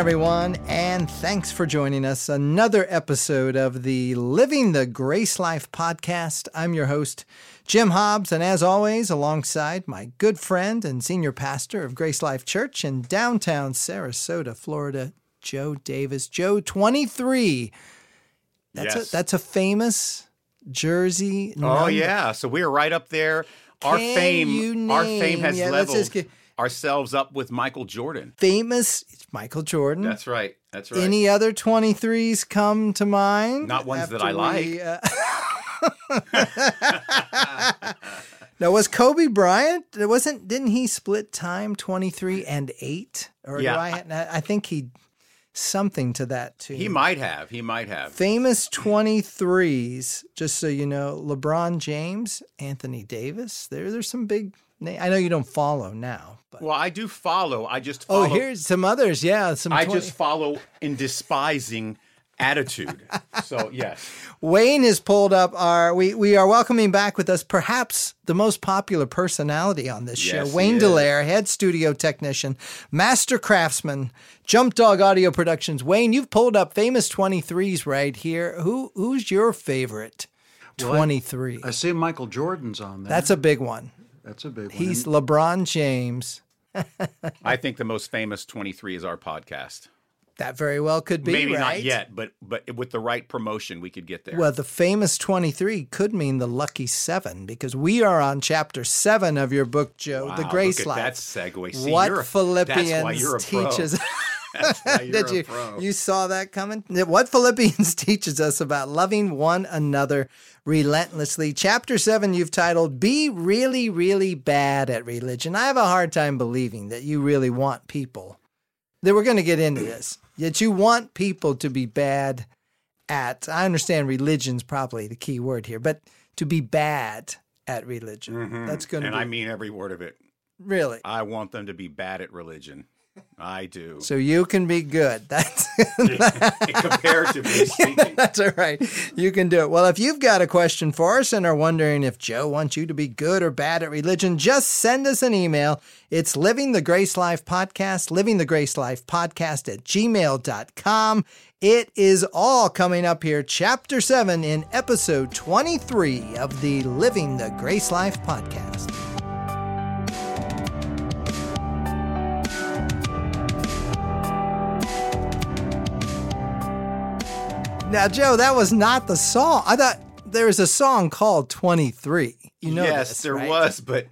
Well, hello again, everyone, and thanks for joining us. Another episode of the Living the Grace Life podcast. I'm your host, Jim Hobbs, and as always, alongside my good friend and senior pastor of Grace Life Church in downtown Sarasota, Florida, Joe Davis. Joe, 23. That's, Yes. a, that's a famous Jersey. Oh yeah, so we're right up there. Our fame, our fame has yeah, leveled just ourselves up with Michael Jordan. Famous Michael Jordan. That's right. That's right. Any other 23s come to mind? Not ones that I we, uh, now was Kobe Bryant? It wasn't. Didn't he split time twenty three and eight? Or do Yeah. I? I think he something to that too. he might have. He might have. Famous twenty threes. Just so you know, LeBron James, Anthony Davis. There, there's some big. Na- I know you don't follow now, but Well, I do follow. I just oh, follow. oh, here's some others. Yeah, some. I 20 just follow in despising attitude. so yes, Wayne has pulled up our. We we are welcoming back with us perhaps the most popular personality on this Yes, show, Wayne is. Delaire, head studio technician, master craftsman, Jump Dog Audio Productions. Wayne, you've pulled up famous twenty threes right here. Who who's your favorite twenty three? I see Michael Jordan's on there. That's a big one. That's a big one. He's LeBron James. I think the most famous twenty-three is our podcast. That very well could be. Maybe right? not yet, but but with the right promotion, we could get there. Well, the famous 23 could mean the lucky seven because we are on chapter seven of your book, Joe, The Wow, Grace look at Life. that segue. See, what you're a- that's Philippians why you're a pro. teaches. That's why you're Did you? You saw that coming? What Philippians teaches us about loving one another relentlessly. Chapter 7 you've titled Be Really Really Bad at Religion. I have a hard time believing that you really want people. That we're going to get into this. That you want people to be bad at I understand religion's probably the key word here, but to be bad at religion. Mm-hmm. That's going to and be I mean every word of it. really. I want them to be bad at religion. I do. So you can be good. That's Comparatively speaking. That's all right. You can do it. Well, if you've got a question for us and are wondering if Joe wants you to be good or bad at religion, just send us an email. It's Living the Grace Life Podcast, Living the Grace Life Podcast at gmail.com. It is all coming up here, Chapter 7 in Episode 23 of the Living the Grace Life Podcast. Now, Joe, that was not the song. I thought there was a song called 23. You know yes, this, there right? was, but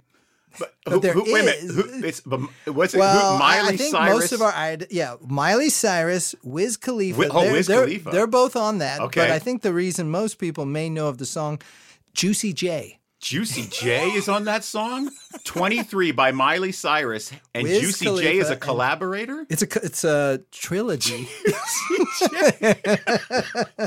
but, who, there who, wait a minute. Who, it's but was it Well, who, I- Miley I think Cyrus? most of our I- yeah, Miley Cyrus, Wiz Khalifa. Oh, they're, Wiz they're- Khalifa. They're both on that. But Okay. I think the reason most people may know of the song Juicy J. Juicy J is on that song. Twenty three by Miley Cyrus, and Wiz Juicy J is a collaborator. It's a it's a trilogy.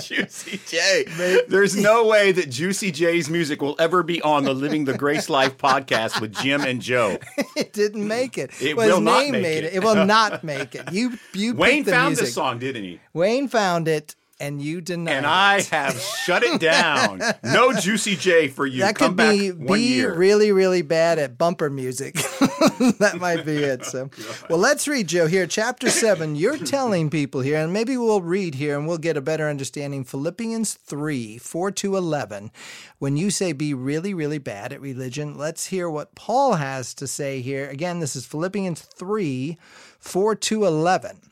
Juicy J. There's no way that Juicy J's music will ever be on the Living the Grace Life podcast with Jim and Joe. it didn't make it. It well, will his not name make made it. it. It will not make it. You you Wayne found music. this song, didn't he? Wayne found it, and you denied. And it. I have shut it down. No Juicy J for you. That Come could back be be really really bad at bumper music. that might be it. So, well, let's read Joe here, chapter seven. You're telling people here, and maybe we'll read here, and we'll get a better understanding. Philippians three four to eleven. When you say be really really bad at religion, let's hear what Paul has to say here. Again, this is Philippians three four to eleven.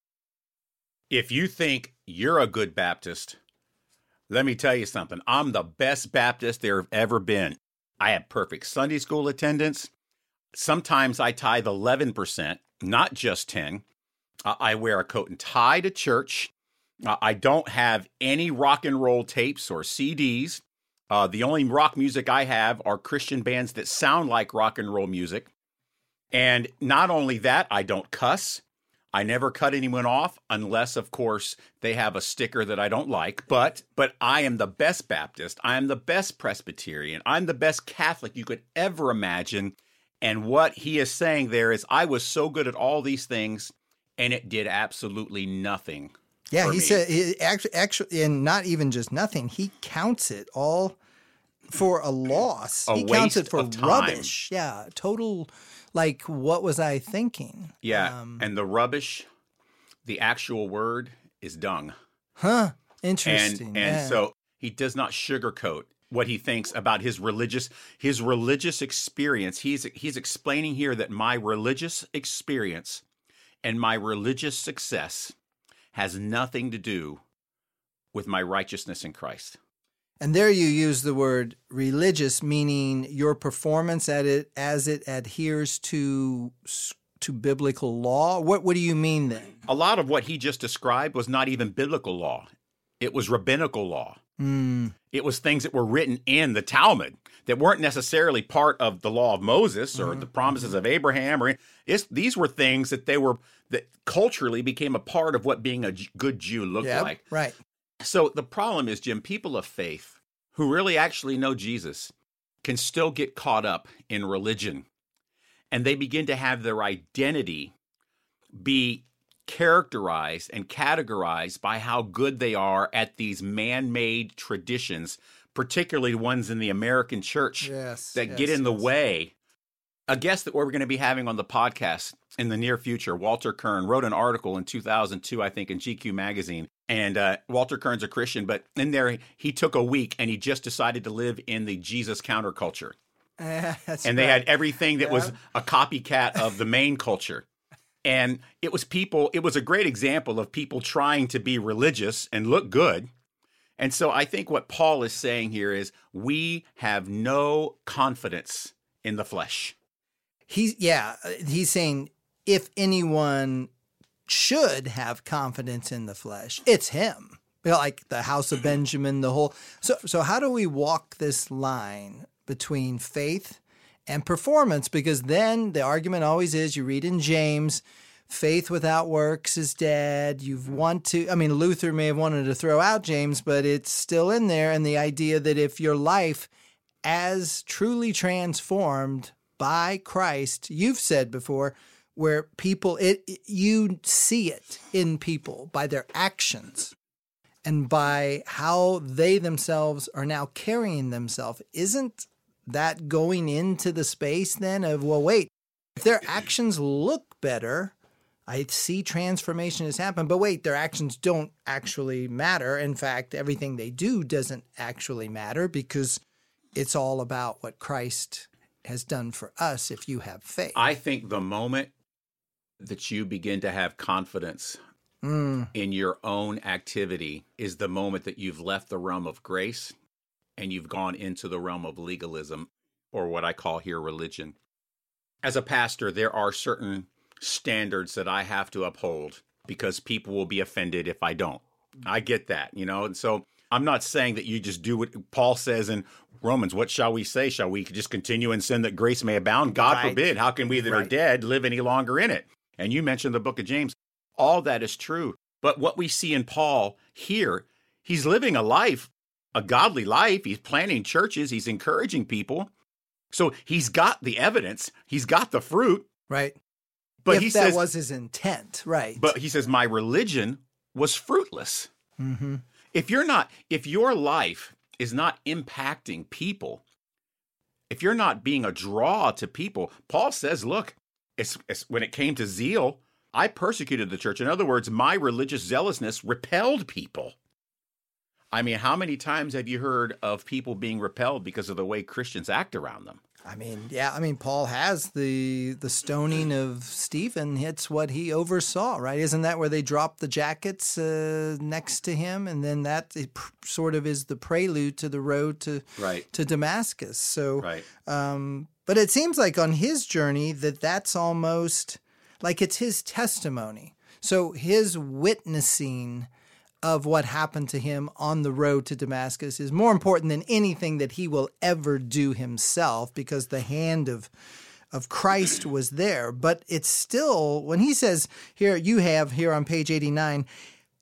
If you think you're a good Baptist, let me tell you something. I'm the best Baptist there have ever been. I have perfect Sunday school attendance. Sometimes I tithe 11%, not just 10. Uh, I wear a coat and tie to church. I don't have any rock and roll tapes or CDs. Uh, the only rock music I have are Christian bands that sound like rock and roll music. And not only that, I don't cuss. I never cut anyone off unless, of course, they have a sticker that I don't like. But but I am the best Baptist. I am the best Presbyterian. I'm the best Catholic you could ever imagine. And what he is saying there is, I was so good at all these things, and it did absolutely nothing. Yeah, he me. said he actually, actually, and not even just nothing. He counts it all for a loss. A he counts it for rubbish. Yeah, total. Like, what was I thinking? Yeah, Um, and the rubbish, the actual word is dung. huh? and Interesting. and yeah. so he does not sugarcoat what he thinks about his religious his religious experience he's he's explaining here that my religious experience and my religious success has nothing to do with my righteousness in Christ And there you use the word religious, meaning your performance at it as it adheres to to biblical law. What what do you mean then? a lot of what he just described was not even biblical law it was rabbinical law Mm, It was things that were written in the Talmud that weren't necessarily part of the law of Moses or Mm-hmm. the promises of Abraham. Or it's, these were things that they were that culturally became a part of what being a good Jew looked yeah, like. right. So the problem is, Jim, people of faith who really actually know Jesus can still get caught up in religion, and they begin to have their identity be characterized and categorized by how good they are at these man-made traditions, particularly ones in the American church Yes. that yes, get in the yes. way. A guest that we're going to be having on the podcast in the near future, Walter Kirn, wrote an article in 2002, I think, in GQ magazine. And uh, Walter Kirn's a Christian, but in there he took a week and he just decided to live in the Jesus counterculture. And they right. had everything that was a copycat of the main culture. And it was people, it was a great example of people trying to be religious and look good. And so I think what Paul is saying here is we have no confidence in the flesh. He's yeah, he's saying if anyone should have confidence in the flesh, it's him. You know, like the house of Benjamin, the whole. So so how do we walk this line between faith and performance? Because then the argument always is you read in James, faith without works is dead. You want to I mean Luther may have wanted to throw out James, but it's still in there and the idea that if your life as truly transformed by Christ, you've said before, where people it you see it in people by their actions and by how they themselves are now carrying themselves. Isn't that going into the space then of well wait, if their actions look better, I see transformation has happened, but wait, their actions don't actually matter. In fact, everything they do doesn't actually matter because it's all about what Christ has done for us if you have faith. I think the moment that you begin to have confidence Mm, in your own activity is the moment that you've left the realm of grace and you've gone into the realm of legalism or what I call here religion. As a pastor, there are certain standards that I have to uphold because people will be offended if I don't. I get that, you know, and so I'm not saying that you just do what Paul says in Romans. What shall we say? Shall we just continue in sin that grace may abound? God Right. forbid. How can we that are dead live any longer in it? And you mentioned the book of James. All that is true. But what we see in Paul here, he's living a life, a godly life. He's planting churches, he's encouraging people. So he's got the evidence, he's got the fruit. right. But if he that says, was his intent, right. but he says, my religion was fruitless. hmm If you're not, if your life is not impacting people, if you're not being a draw to people, Paul says, look, it's, it's, when it came to zeal, I persecuted the church. In other words, my religious zealousness repelled people. I mean, how many times have you heard of people being repelled because of the way Christians act around them? I mean, yeah, I mean, Paul has the the stoning of Stephen. It's what he oversaw, right? Isn't that where they drop the jackets uh, next to him, and then that sort of is the prelude to the road to right. to Damascus. So, right. Um, but it seems like on his journey that that's almost like it's his testimony. So his witnessing of what happened to him on the road to Damascus is more important than anything that he will ever do himself because the hand of of Christ was there. But it's still when he says here you have here on page 89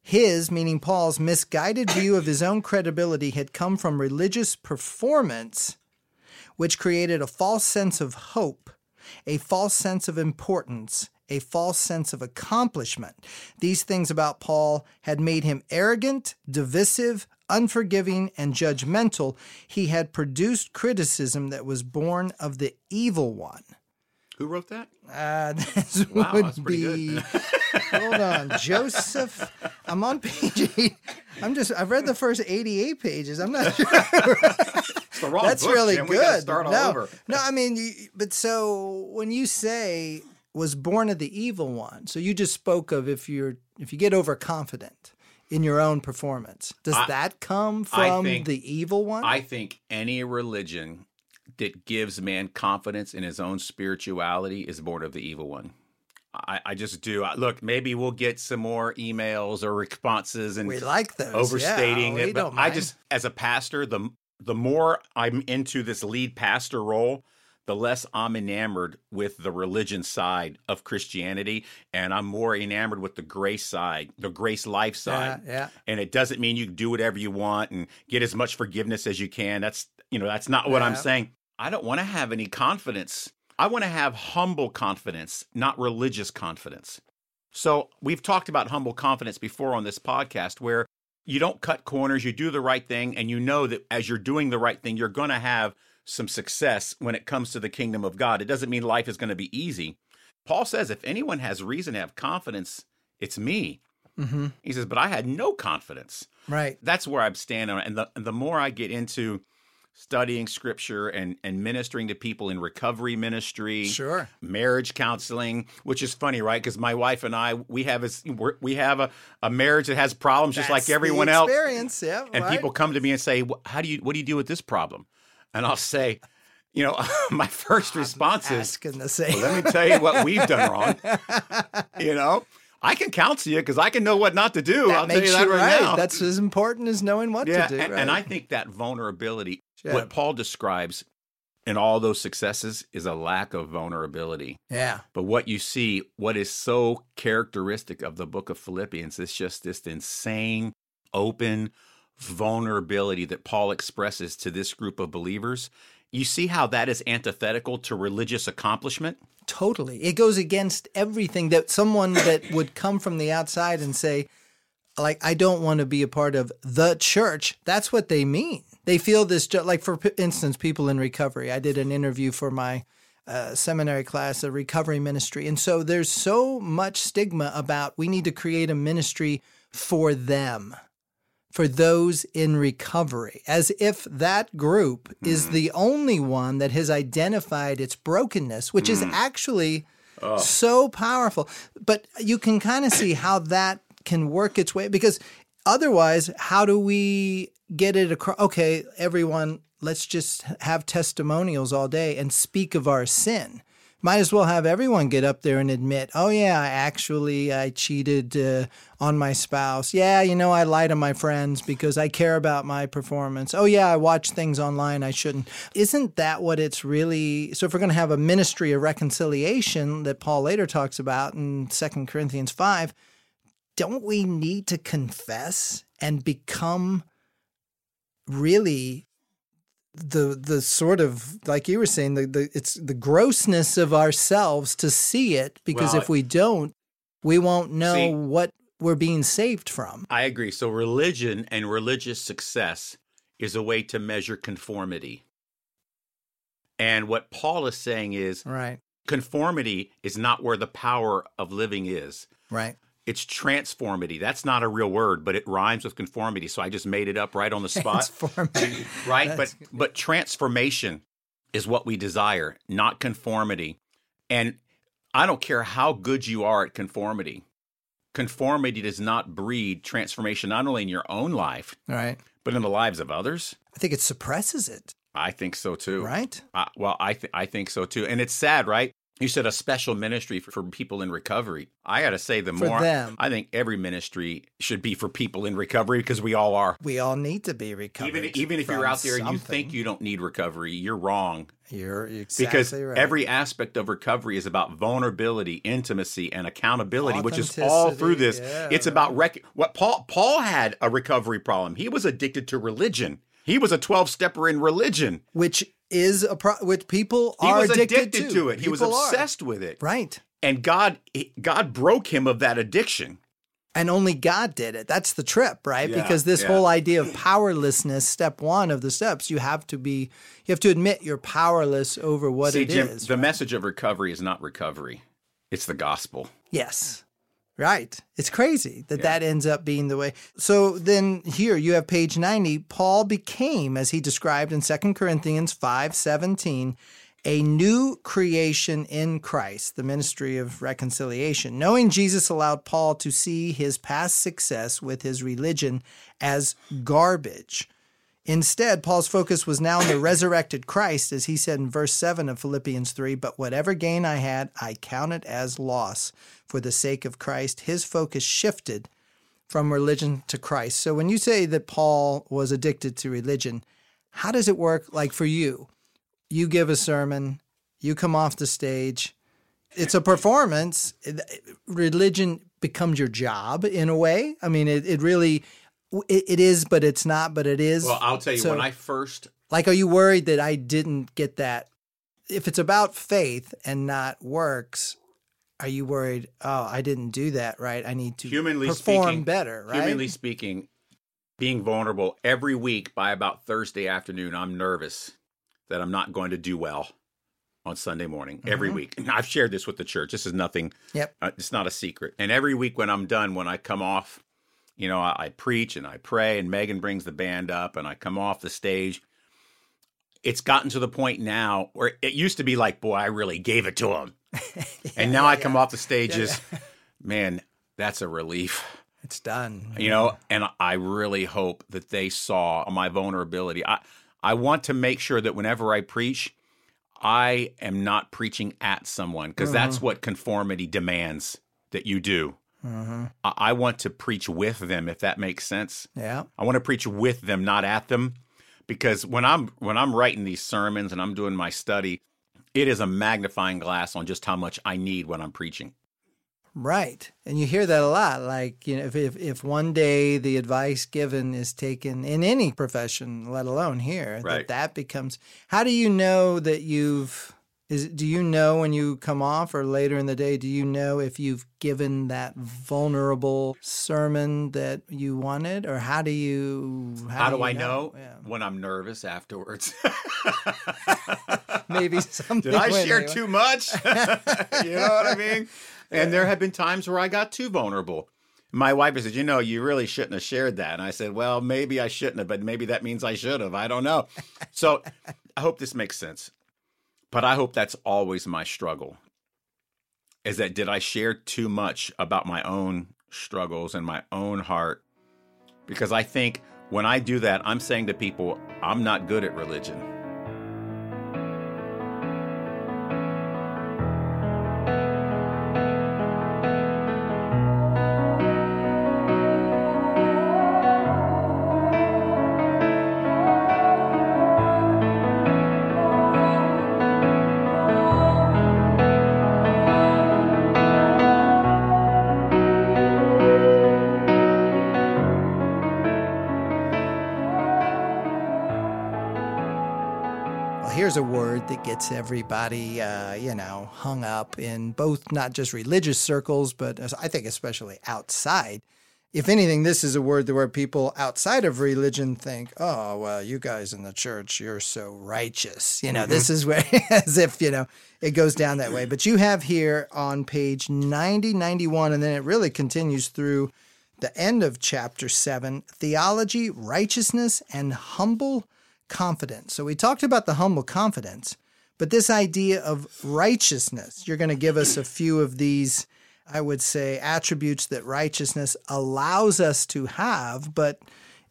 his, meaning Paul's, misguided view of his own credibility had come from religious performance, which created a false sense of hope, a false sense of importance, a false sense of accomplishment. These things about Paul had made him arrogant, divisive, unforgiving, and judgmental. He had produced criticism that was born of the evil one. Who wrote that? Uh, this wow, would be. hold on, Joseph. I'm on page eight. I'm just. I've read the first 88 pages. I'm not sure. That's book, really Jim. good. no, no. I mean, you, but so when you say was born of the evil one. So you just spoke of if you're if you get overconfident in your own performance. Does I, that come from think, the evil one? I think any religion that gives man confidence in his own spirituality is born of the evil one. I, I just do. Look, maybe we'll get some more emails or responses, and we like those overstating yeah, it. But I just, as a pastor, the the more I'm into this lead pastor role, the less I'm enamored with the religion side of Christianity, and I'm more enamored with the grace side, the grace life side. Yeah, yeah. And it doesn't mean you can do whatever you want and get as much forgiveness as you can. That's you know that's not what yeah. I'm saying. I don't want to have any confidence. I want to have humble confidence, not religious confidence. So we've talked about humble confidence before on this podcast, where you don't cut corners, you do the right thing, and you know that as you're doing the right thing, you're going to have some success when it comes to the kingdom of God. It doesn't mean life is going to be easy. Paul says, if anyone has reason to have confidence, it's me. Mm-hmm. He says, but I had no confidence. Right. That's where I'm standing. And the, and the more I get into studying scripture and, and ministering to people in recovery ministry, sure, marriage counseling, which is funny, right? Because my wife and I, we have a, we have a, a marriage that has problems That's just like everyone else. Experience, yeah. And right. people come to me and say, "How do you? What do you do with this problem?" And I'll say, you know, my first response is, well, let me tell you what we've done wrong. you know, I can counsel you because I can know what not to do. That I'll tell you that right, right, now. That's as important as knowing what yeah, to do. And, right? and I think that vulnerability, yeah. what Paul describes in all those successes, is a lack of vulnerability. Yeah. But what you see, what is so characteristic of the book of Philippians, is just this insane, open, vulnerability that Paul expresses to this group of believers. You see how that is antithetical to religious accomplishment? Totally. It goes against everything that someone that would come from the outside and say, like, I don't want to be a part of the church. That's what they mean. They feel this, like, for instance, people in recovery. I did an interview for my uh, seminary class, a recovery ministry. And so there's so much stigma about we need to create a ministry for them for those in recovery, as if that group mm. is the only one that has identified its brokenness, which mm. is actually oh. so powerful. But you can kind of see how that can work its way because otherwise, how do we get it across? Okay, everyone, let's just have testimonials all day and speak of our sin might as well have everyone get up there and admit, oh yeah, I actually I cheated uh, on my spouse. Yeah, you know I lie to my friends because I care about my performance. Oh yeah, I watch things online I shouldn't. Isn't that what it's really? So if we're going to have a ministry of reconciliation that Paul later talks about in 2 Corinthians five, don't we need to confess and become really the the sort of like you were saying the, the it's the grossness of ourselves to see it because well, if we don't we won't know see, what we're being saved from. I agree. So, religion and religious success is a way to measure conformity. And what Paul is saying is Right. conformity is not where the power of living is. Right. It's transformity. That's not a real word, but it rhymes with conformity. So I just made it up right on the spot. Transformity. right? But but transformation is what we desire, not conformity. And I don't care how good you are at conformity. Conformity does not breed transformation not only in your own life, right. but in the lives of others. I think it suppresses it. I think so too. Right. Uh, well, I th- I think so too. And it's sad, right? You said a special ministry for, for people in recovery. I got to say, the For more them. I think every ministry should be for people in recovery because we all are. We all need to be recovered. Even even if you're out there and you think you don't need recovery, you're wrong. you're exactly because right. every aspect of recovery is about vulnerability, intimacy, and accountability, which is all through this. Authenticity, it's about rec- what Paul Paul had a recovery problem. He was addicted to religion. He was a twelve stepper in religion. which is a pro- which people He are was addicted, addicted to it. He was People are. obsessed with it. Right. And God God broke him of that addiction. And only God did it. That's the trip, right? Yeah, because this yeah. whole idea of powerlessness, step one of the steps, you have to be, you have to admit you're powerless over what See, it Jim, is, the right? message of recovery is not recovery. It's the gospel. Yes. Right. It's crazy that that ends up being the way. So then here you have page 90. Paul became, as he described in 2 Corinthians 5 17, a new creation in Christ, the ministry of reconciliation. Knowing Jesus allowed Paul to see his past success with his religion as garbage. Instead, Paul's focus was now on the resurrected Christ, as he said in verse 7 of Philippians 3 But whatever gain I had, I count it as loss for the sake of Christ. His focus shifted from religion to Christ. So when you say that Paul was addicted to religion, how does it work like for you? You give a sermon, you come off the stage, it's a performance. Religion becomes your job in a way. I mean, it, it really. It, it is, but it's not, but it is. Well, I'll tell you, So- when I first like, are you worried that I didn't get that? If it's about faith and not works, are you worried? Oh, I didn't do that right. I need to humanly perform speaking, better, right? Humanly speaking, being vulnerable every week by about Thursday afternoon, I'm nervous that I'm not going to do well on Sunday morning every week. And I've shared this with the church. This is nothing. Yep. Uh, it's not a secret. And every week when I'm done, when I come off, you know, I, I preach and I pray, and Megan brings the band up, and I come off the stage. It's gotten to the point now where it used to be like, boy, I really gave it to him. and now I come off the stage as, man, that's a relief It's done. you know and i really hope that they saw my vulnerability i i want to make sure that whenever i preach i am not preaching at someone because that's mm-hmm. what conformity demands that you do Mm-hmm. I, I want to preach with them if that makes sense Yeah. i want to preach with them not at them because when i'm when i'm writing these sermons and i'm doing my study it is a magnifying glass on just how much i need when i'm preaching Right. And you hear that a lot. Like, you know, if, if, if one day the advice given is taken in any profession, let alone here, Right. that that becomes, how do you know that you've, is do you know when you come off or later in the day, do you know if you've given that vulnerable sermon that you wanted? Or how do you, how, do, you I know, Yeah. when i'm nervous afterwards Maybe something. Did I share anyway. too much? you know what I mean? And there have been times where I got too vulnerable. My wife said, "You know, you really shouldn't have shared that." And I said, "Well, maybe I shouldn't have, but maybe that means I should have. I don't know." So, I hope this makes sense. But I hope that's always my struggle. Is that did I share too much about my own struggles and my own heart? Because I think when I do that, I'm saying to people, I'm not good at religion. Gets everybody, uh, you know, hung up in both not just religious circles, but I think especially outside. If anything, this is a word that where people outside of religion think, "Oh, well, you guys in the church, you're so righteous." You know, mm-hmm. this is where, as if you know, it goes down that way. But you have here on page 90, 91, and then it really continues through the end of chapter seven: theology, righteousness, and humble confidence. So we talked about the humble confidence, but this idea of righteousness, you're going to give us a few of these, I would say, attributes that righteousness allows us to have, but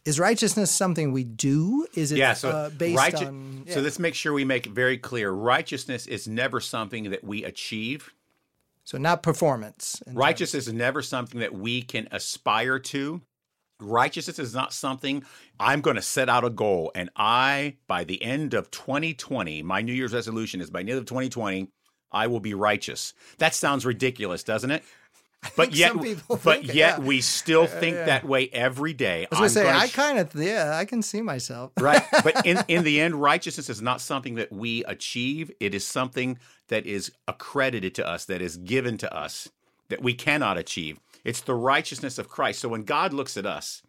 is righteousness something we do? Is it yeah, so uh, based on? Yeah. So let's make sure we make it very clear. Righteousness is never something that we achieve. So not performance. Righteousness is never something that we can aspire to. Righteousness is not something I'm going to set out a goal. And I, by the end of 2020, my New Year's resolution is by the end of 2020, I will be righteous. That sounds ridiculous, doesn't it? But yet, but yet, yeah. we still think yeah, yeah. that way every day. I was going to say, I kind of, yeah, I can see myself. right, but in in the end, righteousness is not something that we achieve. It is something that is accredited to us, that is given to us, that we cannot achieve. It's the righteousness of Christ. So when God looks at us,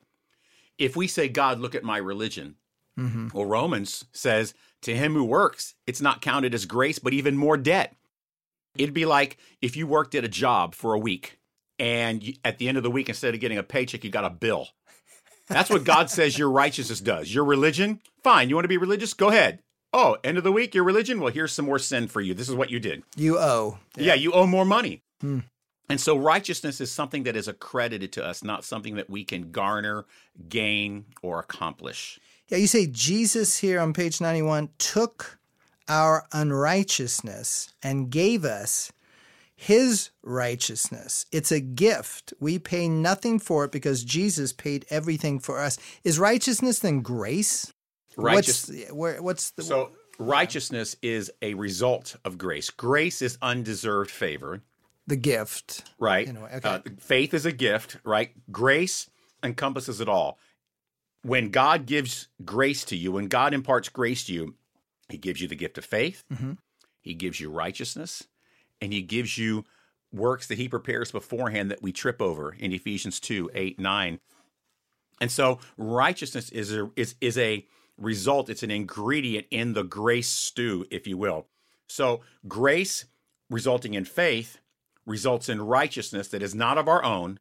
if we say, God, look at my religion, mm-hmm. well, Romans says, to him who works, it's not counted as grace, but even more debt. It'd be like if you worked at a job for a week and you, at the end of the week, instead of getting a paycheck, you got a bill. That's what God says your righteousness does. Your religion, fine. You want to be religious? Go ahead. Oh, end of the week, your religion? Well, here's some more sin for you. This is what you did. You owe. Yeah, yeah you owe more money. Hmm. And so righteousness is something that is accredited to us, not something that we can garner, gain, or accomplish. Yeah, you say Jesus here on page 91 took our unrighteousness and gave us his righteousness. It's a gift. We pay nothing for it because Jesus paid everything for us. Is righteousness then grace? Righteous. What's, where, what's the So righteousness is a result of grace. Grace is undeserved favor the gift. Right. Okay. Uh, faith is a gift, right? Grace encompasses it all. When God gives grace to you, when God imparts grace to you, He gives you the gift of faith, mm-hmm. He gives you righteousness, and He gives you works that He prepares beforehand that we trip over in Ephesians 2 8, 9. And so righteousness is a, is, is a result, it's an ingredient in the grace stew, if you will. So grace resulting in faith results in righteousness that is not of our own,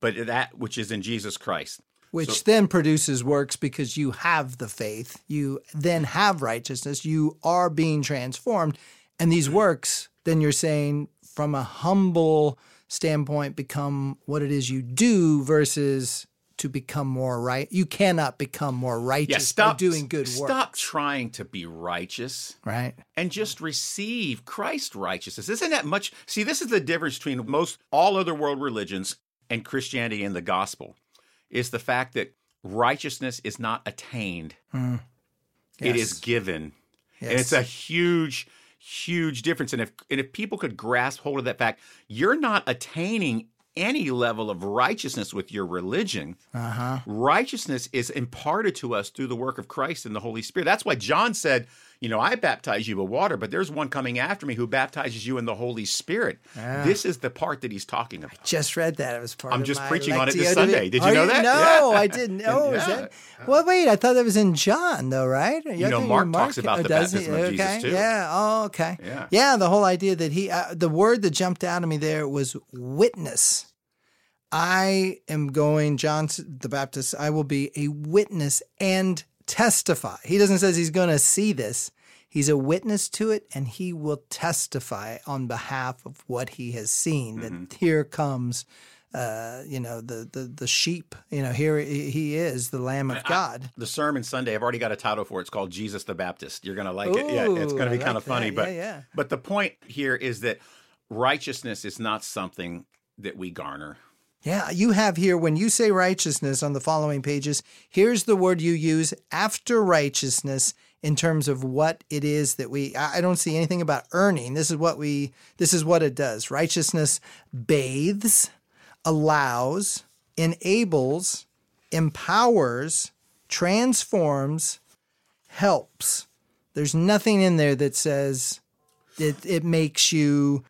but that which is in Jesus Christ. Which so, then produces works because you have the faith. You then have righteousness. You are being transformed. And these mm-hmm. works, then you're saying, from a humble standpoint, become what it is you do versus to become more right. You cannot become more righteous yeah, stop, by doing good work. Stop trying to be righteous. Right. And just receive Christ's righteousness. Isn't that much? See, this is the difference between most all other world religions and Christianity and the gospel is the fact that righteousness is not attained. Mm. Yes. It is given. Yes. And it's a huge huge difference and if and if people could grasp hold of that fact, you're not attaining any level of righteousness with your religion. Uh-huh. Righteousness is imparted to us through the work of Christ and the Holy Spirit. That's why John said, you know, I baptize you with water, but there's one coming after me who baptizes you in the Holy Spirit. Yeah. This is the part that he's talking about. I just read that. It was part I'm just preaching on it this Sunday. Did you know that? No. I didn't. Oh, yeah. is that? Well, wait. I thought that was in John, though, right? You, know, Mark, talks about oh, the baptism of okay. Jesus too. Yeah. Oh, okay. Yeah. Yeah. The whole idea that he, uh, the word that jumped out at me there was witness. I am going, John the Baptist, I will be a witness and testify. He doesn't say he's going to see this. He's a witness to it and he will testify on behalf of what he has seen mm-hmm. that here comes uh, you know the, the the sheep you know here he is the lamb of god I, the sermon sunday i've already got a title for it it's called jesus the baptist you're gonna like Ooh, it yeah it's gonna be kind of funny but yeah, yeah. but the point here is that righteousness is not something that we garner yeah, you have here, when you say righteousness on the following pages, here's the word you use after righteousness in terms of what it is that we I don't see anything about earning. This is what we this is what it does. Righteousness bathes, allows, enables, empowers, transforms, helps. There's nothing in there that says it it makes you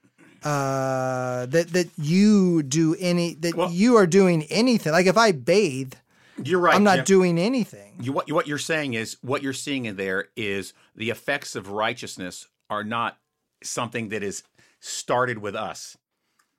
uh that that you do any that Well- you are doing anything. Like if I bathe, You're right. I'm not Jim. doing anything. You, what, what you're saying is what you're seeing in there is the effects of righteousness are not something that is started with us.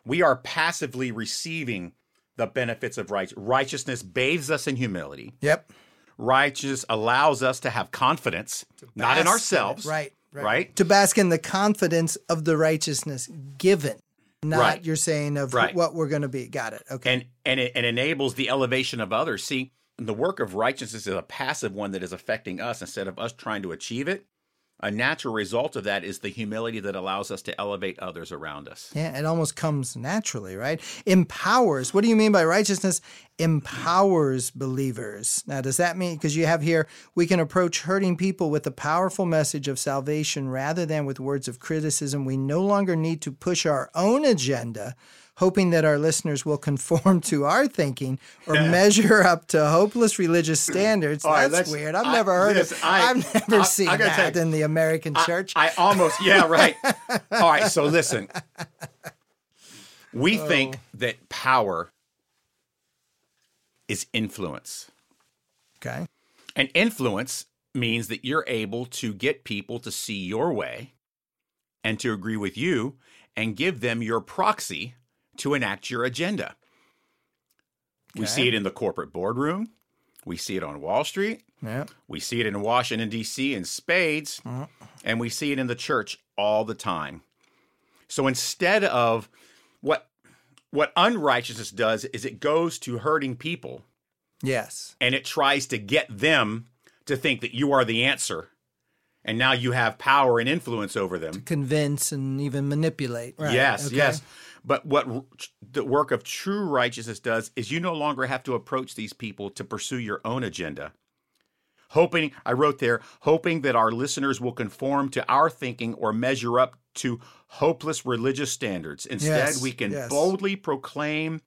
We are passively receiving the benefits of right. Righteousness bathes us in humility. Yep. Righteousness allows us to have confidence, not in ourselves. Right, right. Right? To bask in the confidence of the righteousness given, not Right. you're saying of Right. what we're going to be. Got it. Okay. and and it, and enables the elevation of others. See, the work of righteousness is a passive one that is affecting us instead of us trying to achieve it. A natural result of that is the humility that allows us to elevate others around us. Yeah, it almost comes naturally, right? Empowers. What do you mean by righteousness? Empowers believers. Now, does that mean, because you have here, we can approach hurting people with a powerful message of salvation rather than with words of criticism? We no longer need to push our own agenda, hoping that our listeners will conform to our thinking or measure up to hopeless religious standards. Right, That's weird. I've I- never heard listen, of I- I've never I- I seen gotta that you, in the American church. I almost, yeah, right. All right, so listen. We Oh. think that power is influence. okay. And influence means that you're able to get people to see your way and to agree with you and give them your proxy to enact your agenda. We see it in the corporate boardroom. We see it on Wall Street. Yeah. We see it in Washington, D.C. in spades. Uh-huh. And we see it in the church all the time. So instead of what what unrighteousness does is it goes to hurting people Yes. and it tries to get them to think that you are the answer. And now you have power and influence over them. To Convince and even manipulate. Right. yes, okay. yes. But what r- the work of true righteousness does is you no longer have to approach these people to pursue your own agenda. Hoping, I wrote there, hoping that our listeners will conform to our thinking or measure up to hopeless religious standards. Instead, Yes, we can yes. boldly proclaim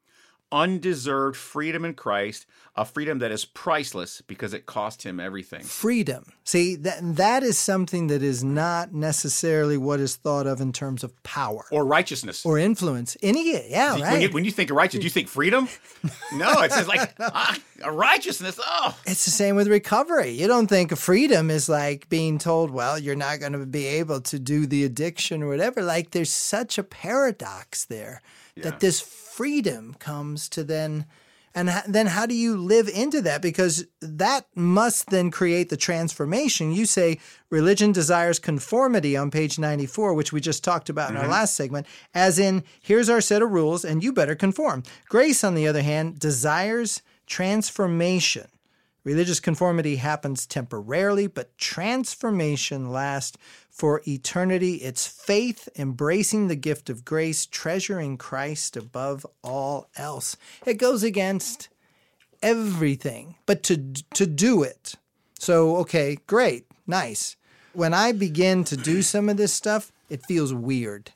undeserved freedom in Christ, a freedom that is priceless because it cost him everything. freedom. See, that that is something that is not necessarily what is thought of in terms of power Or righteousness. or influence. Any, yeah, when, right. you, when you think of righteousness, do you think freedom? no, it's just like ah, a righteousness. Oh, it's the same with recovery. You don't think freedom is like being told, well, you're not going to be able to do the addiction or whatever. Like there's such a paradox there Yeah. that this freedom comes to then. And then how do you live into that? Because that must then create the transformation. You say religion desires conformity on page 94, which we just talked about in our mm-hmm. last segment, as in, here's our set of rules and you better conform. Grace, on the other hand, desires transformation. Religious conformity happens temporarily, but transformation lasts for eternity. It's faith, embracing the gift of grace, treasuring Christ above all else. It goes against everything, but to to do it. So, okay, great, nice. When I begin to do some of this stuff, it feels weird.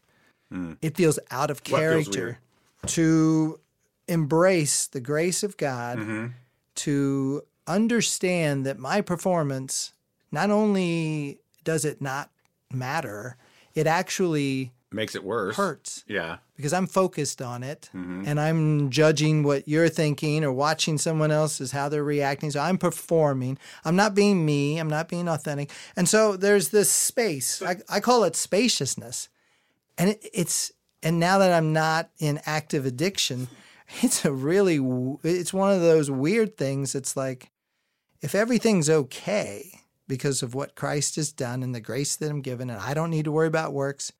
It feels out of character to embrace the grace of God, Mm-hmm. to understand that my performance not only does it not matter, it actually makes it worse. hurts Yeah. because I'm focused on it Mm-hmm. and I'm judging what you're thinking or watching someone else is how they're reacting. So I'm performing. I'm not being me. I'm not being authentic. And so there's this space. I, I call it spaciousness. And it, it's and now that I'm not in active addiction, it's a really it's one of those weird things. It's like if everything's okay because of what Christ has done and the grace that I'm given, and I don't need to worry about works.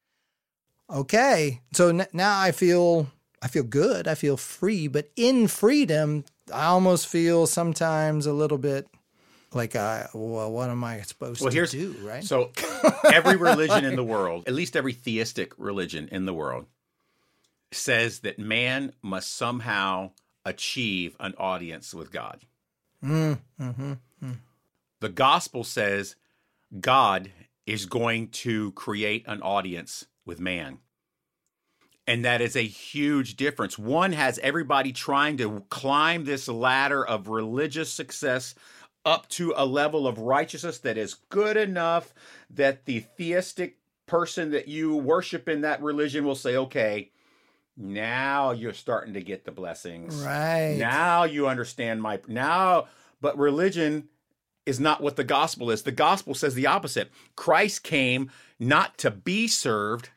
Okay, so n- now I feel I feel good. I feel free, but in freedom, I almost feel sometimes a little bit like, I, well, what am I supposed Well, to here's do? Right? So every religion in the world, at least every theistic religion in the world, says that man must somehow achieve an audience with God. Mm. Mm, hmm The gospel says God is going to create an audience with man. And that is a huge difference. One has everybody trying to climb this ladder of religious success, up to a level of righteousness that is good enough that the theistic person that you worship in that religion will say, okay, now you're starting to get the blessings. Right. Now you understand my now, but religion is not what the gospel is. The gospel says the opposite. Christ came not to be served,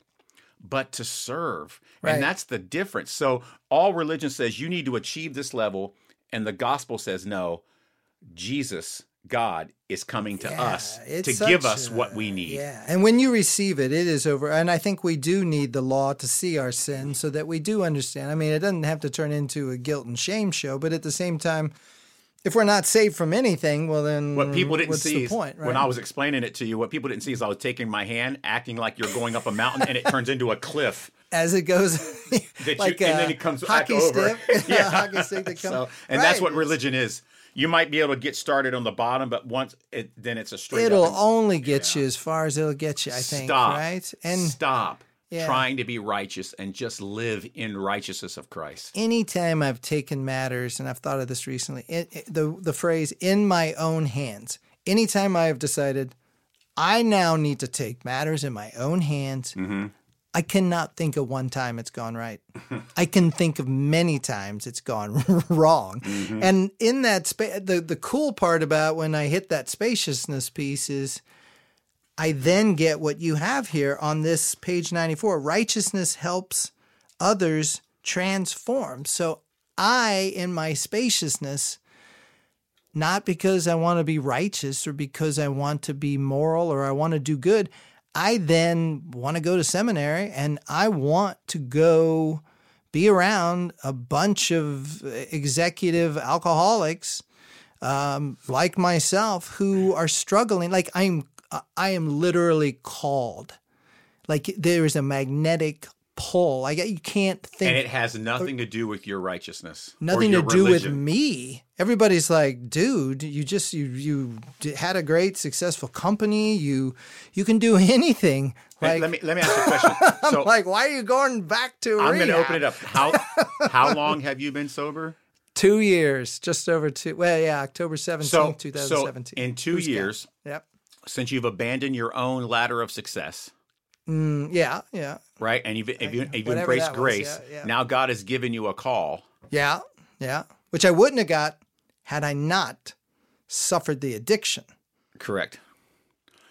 but to serve. Right. And that's the difference. So all religion says you need to achieve this level, and the gospel says no. Jesus, God, is coming to Yeah, us to give us a- what we need. Yeah. And when you receive it, it is over. And I think we do need the law to see our sin so that we do understand. I mean, it doesn't have to turn into a guilt and shame show, but at the same time, if we're not saved from anything, well, then What people didn't see the is point, right? when I was explaining it to you, what people didn't see is I was taking my hand, acting like you're going up a mountain, and it turns into a cliff. as it goes, you- like and a then it comes back hockey over. stick, Yeah. hockey stick that comes. So, and that's what religion is. You might be able to get started on the bottom, but once it, then it's a straight. It'll up and- only get you as far as it'll get you, I think. stop, Right? And stop Yeah. trying to be righteous and just live in righteousness of Christ. anytime I've taken matters, and I've thought of this recently, it, it- the the phrase "in my own hands." Anytime I have decided I now need to take matters in my own hands, mm-hmm. I cannot think of one time it's gone right. I can think of many times it's gone wrong. Mm-hmm. And in that space, the the cool part about when I hit that spaciousness piece is. I then get what you have here on this page 94. Righteousness helps others transform. So I, in my spaciousness, not because I want to be righteous or because I want to be moral or I want to do good, I then want to go to seminary and I want to go be around a bunch of executive alcoholics um, like myself who are struggling. Like I'm, I am literally called. Like there is a magnetic pull. Like you can't think And it has nothing to do with your righteousness. or nothing to your do with me. Everybody's like, dude, you just you you had a great successful company. You you can do anything. Like, let me let me ask you a question. So like why are you going back to? I'm going to open it up. How how long have you been sober? Two years, just over two. Well, yeah, October seventeenth, So two so in two years, Yep. Since you've abandoned your own ladder of success, Mm, yeah, yeah, right? And you've, if you, if you embrace that was, grace, yeah, yeah. now God has given you a call. yeah, yeah. Which I wouldn't have got had I not suffered the addiction. Correct.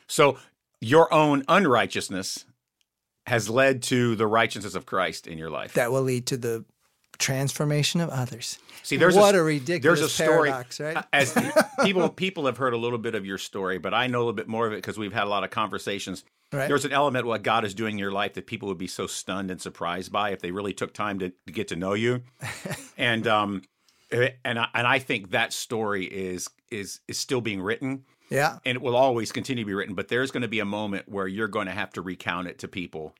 So your own unrighteousness has led to the righteousness of Christ in your life. That will lead to the transformation of others. See, there's what a, a ridiculous there's a story. paradox, right? As people people have heard a little bit of your story, but I know a little bit more of it because we've had a lot of conversations. Right. There's an element of what God is doing in your life that people would be so stunned and surprised by if they really took time to, to get to know you. and um, and I, and I think that story is is is still being written yeah. and it will always continue to be written. But there's going to be a moment where you're going to have to recount it to people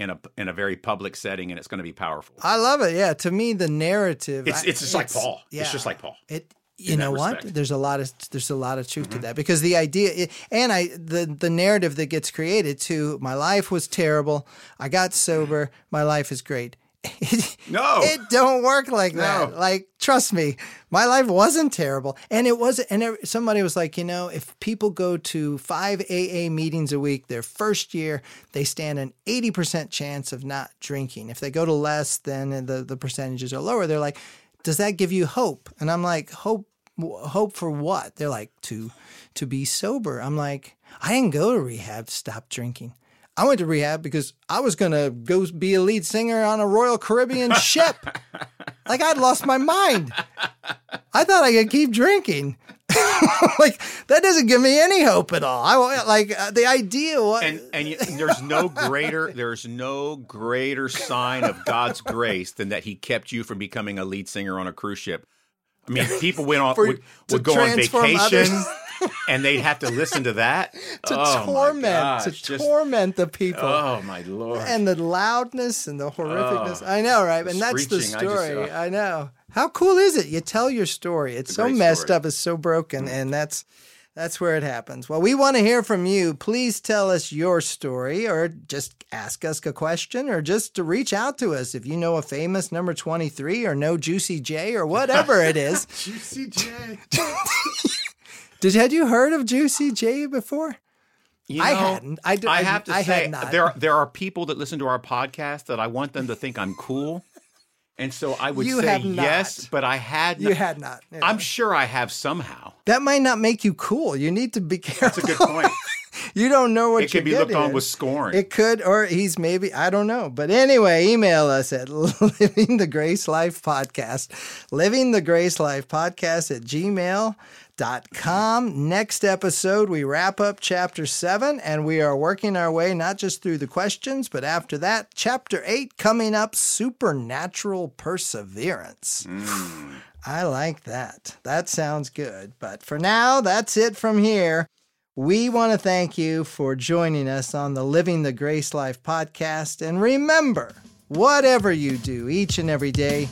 in a in a very public setting, and it's going to be powerful. I love it. Yeah, to me, the narrative. It's it's just like Paul. yeah. It's just like Paul. It. You know what? respect. Mm-hmm. There's a lot of there's a lot of truth to that because the idea and I the the narrative that gets created too. My life was terrible. I got sober. My life is great. It, No. it don't work like that. No. Like trust me, my life wasn't terrible, and it wasn't. And somebody was like, you know, if people go to five AA meetings a week, their first year, they stand an eighty percent chance of not drinking. If they go to less, then the the percentages are lower. They're like, does that give you hope? And I'm like, hope. Hope for what? They're like to to be sober. I'm like, I didn't go to rehab to stop drinking. I went to rehab because I was going to go be a lead singer on a Royal Caribbean ship. like I'd lost my mind. I thought I could keep drinking. like that doesn't give me any hope at all. I like uh, the idea. What, and and y- there's no greater there's no greater sign of God's grace than that He kept you from becoming a lead singer on a cruise ship. I mean, people went on For- would, would go on vacation. and they'd have to listen to that to Oh, torment, gosh, to just- torment the people. Oh my lord! and the loudness and the horrificness. I know, right? And that's the screeching, I just, story. uh, I know. How cool is it? You tell your story. It's, so messed story. up. It's so broken, and that's that's where it happens. Well, we want to hear from you. Please tell us your story, or just ask us a question, or just to reach out to us if you know a famous number twenty three, or know Juicy J, or whatever it is. Juicy J. Did had you heard of Juicy J before? You I hadn't. I have to I say there there are people that listen to our podcast that I want them to think I'm cool, and so I would You say yes, but I had. You not- had not. I'm sure I have somehow. that might not make you cool. You need to be careful. That's a good point. you don't know what it could be looked on with scorn. It could, or he's maybe, I don't know. But anyway, email us at Living the Grace Life Podcast, Living the Grace Life Podcast at gmail.com. Next episode, we wrap up chapter seven, and we are working our way not just through the questions, but after that, chapter eight coming up supernatural perseverance. Hmm. I like that. That sounds good. But for now, that's it from here. We want to thank you for joining us on the Living the Grace Life podcast. And remember, whatever you do each and every day,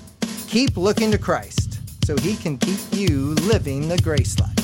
keep looking to Christ so he can keep you living the grace life.